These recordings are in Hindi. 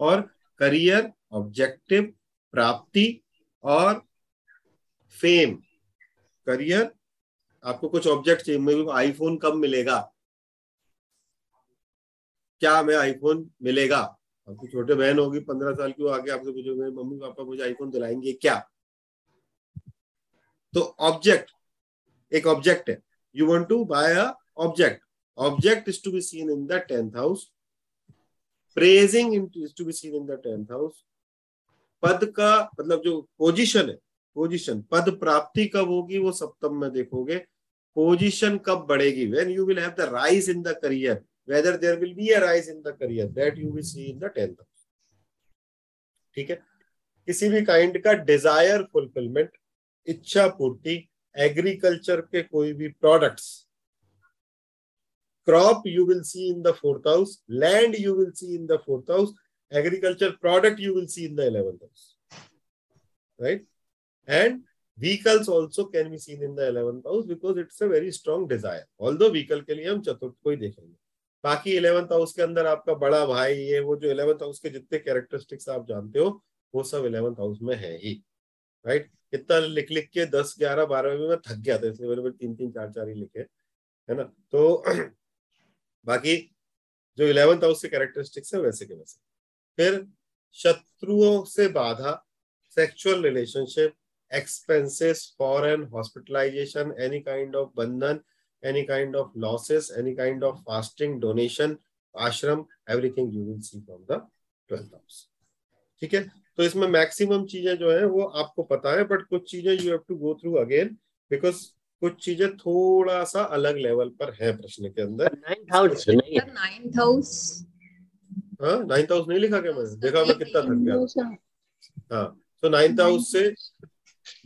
और करियर ऑब्जेक्टिव प्राप्ति और फेम करियर, आपको कुछ ऑब्जेक्ट चाहिए को आईफोन कब मिलेगा? क्या हमें आईफोन मिलेगा? आपकी छोटे बहन होगी, पंद्रह साल की आगे आपसे पूछोगे, मम्मी, पापा, मुझे आईफोन दिलाएँगे क्या? तो ऑब्जेक्ट एक ऑब्जेक्ट है। You want to buy a object object is to be seen in the tenth house praising is to be seen in the tenth house पद का मतलब जो पोजिशन है पोजिशन पद प्राप्ति कब होगी वो सप्तम में देखोगे। पोजिशन कब बढ़ेगी? When you will have the rise in the career there will be a rise in the career, that you will see in the 10th house. ठीक है? किसी भी काइंड का डिज़ायर फुलफिलमेंट इच्छा पूर्ति एग्रीकल्चर के कोई भी products crop you will see in the fourth house land you will see in the fourth house agriculture product you will see in the eleventh house right? And vehicles also can be seen in the 11th house because it's a very strong desire. Although vehicle के लिए हम चतुर्थ को ही देखेंगे। बाकी इलेवंथ हाउस के अंदर आपका बड़ा भाई, ये वो जो इलेवंथ हाउस के जितने कैरेक्टरिस्टिक्स आप जानते हो, वो सब इलेवंथ हाउस में है ही राइट इतना लिख लिख के दस, ग्यारह, बारह में मैं थक गया था, इसलिए मेरे तीन तीन, चार चार ही लिखे, है ना? तो बाकी जो इलेवेंथ हाउस के कैरेक्टरिस्टिक्स है, वैसे के वैसे। फिर शत्रुओं से बाधा sexual relationship expenses foreign hospitalization any kind of बंधन any kind of losses any kind of fasting donation ashram everything you will see from the twelfth house ठीक है? तो इसमें मैक्सिमम चीज़ें जो है, वो आपको पता है बट कुछ चीज़ें you have to go through again because कुछ चीज़ें थोड़ा सा अलग लेवल पर है प्रश्न के अंदर। नाइन्थ हाउस नाइन्थ हाउस हाँ नाइन्थ हाउस नहीं लिखा क्या मैंने? देखा मैं कितना थक गया। हाँ तो नाइन्थ हाउस से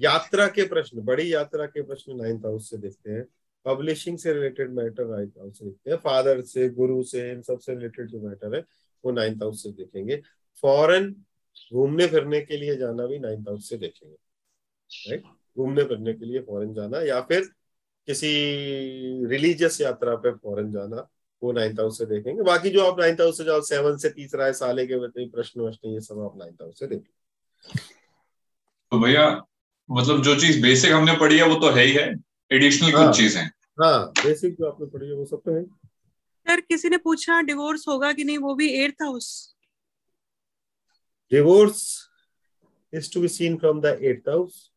यात्रा के प्रश्न बड़ी यात्रा के प्रश्न नाइन्थ हाउस से देखते हैं। पब्लिशिंग से रिलेटेड मैटर नाइन्थ हाउस से देखते हैं। फादर से गुरु से इन सबसे रिलेटेड जो मैटर है वो नाइन्थ हाउस से देखेंगे। फॉरेन घूमने फिरने के लिए जाना भी नाइन्थ हाउस से देखेंगे। राइट घूमने फिरने के लिए फॉरेन जाना या फिर किसी रिलीजियस यात्रा पे फॉरेन जाना वो नाइन्थ हाउस से देखेंगे। बाकी जो आप नाइन्थ हाउस से जाओ सेवन से तीसरा है साले के प्रश्न वश्न ये सब आप नाइन्थ हाउस से देखेंगे। तो भैया मतलब जो चीज़ बेसिक हमने पढ़ी है वो तो है ही है। एडिशनल हाँ, कुछ चीज़ें हाँ। बेसिक जो आपने पढ़ी है वो सब तो है। सर किसी ने पूछा डिवोर्स होगा कि नहीं वो भी eighth house divorce is to be seen from the eighth house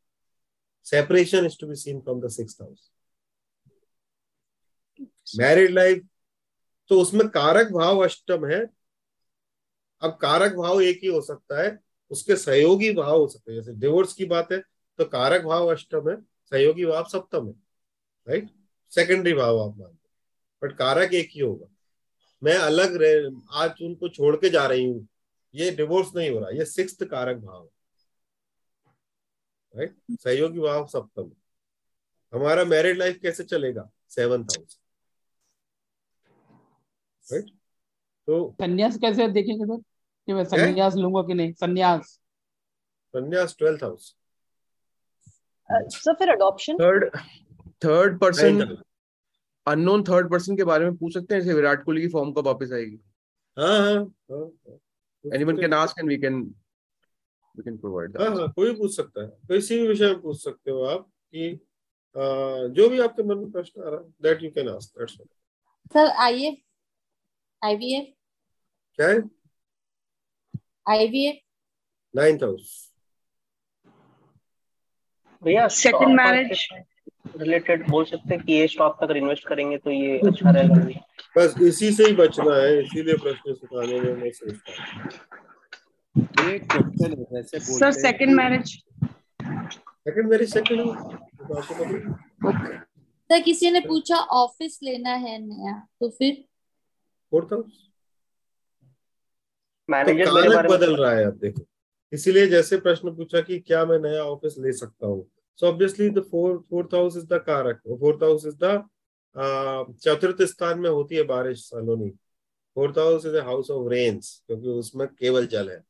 separation is to be seen from the sixth house married life तो उसमें कारक भाव अष्टम है। अब कारक भाव एक ही हो सकता है, उसके सहयोगी भाव हो सकते हैं। जैसे डिवोर्स की बात है तो कारक भाव अष्टम है, सहयोगी भाव सप्तम है राइट सेकेंडरी भाव आप मानते बट कारक एक ही होगा। मैं अलग रह, आज उनको छोड़ के जा रही हूँ। ये डिवोर्स नहीं हो रहा, ये सिक्स कारक भाव है। राइट सहयोगी भाव सप्तम हमारा मैरिड लाइफ कैसे चलेगा? सेवंथ हाउस राइट तो संन्यास कैसे देखेंगे सर कि मैं संन्यास लूँगा कि नहीं? संन्यास। संन्यास ट्वेल्थ हाउस सर फिर adoption third third person unknown third person के बारे में पूछ सकते हैं जैसे विराट कोहली की फॉर्म कब वापस आएगी? हाँ हाँ anyone can ask and we can we can provide हाँ हाँ कोई पूछ सकता है। किसी भी विषय में पूछ सकते हो आप कि जो भी आपके मन में प्रश्न आ रहा है that you can ask that's all sir IF IVF क्या है? आईवीएफ नाइन्थ हाउस भैया सेकंड मैरिज रिलेटेड बोल सकते हैं कि ये स्टॉक अगर इन्वेस्ट करेंगे तो ये अच्छा रहेगा। बस इसी से ही बचना है इसीलिए प्रश्न सिखाने में मैं सोचता हूँ। एक क्वेश्चन है बोलते sir second marriage second marriage second sir किसी ने पूछा ऑफ़िस लेना है नया तो फिर? फोर्थ हाउस मैनेजर तो कारक बदल रहा है आप देखो। इसीलिए जैसे प्रश्न पूछा कि क्या मैं नया ऑफ़िस ले सकता हूँ? So obviously the fourth fourth house is the karak. Fourth house is the चतुर्थ स्थान में होती है बारिश Saloni fourth house is house of rains क्योंकि उसमें केवल जल है।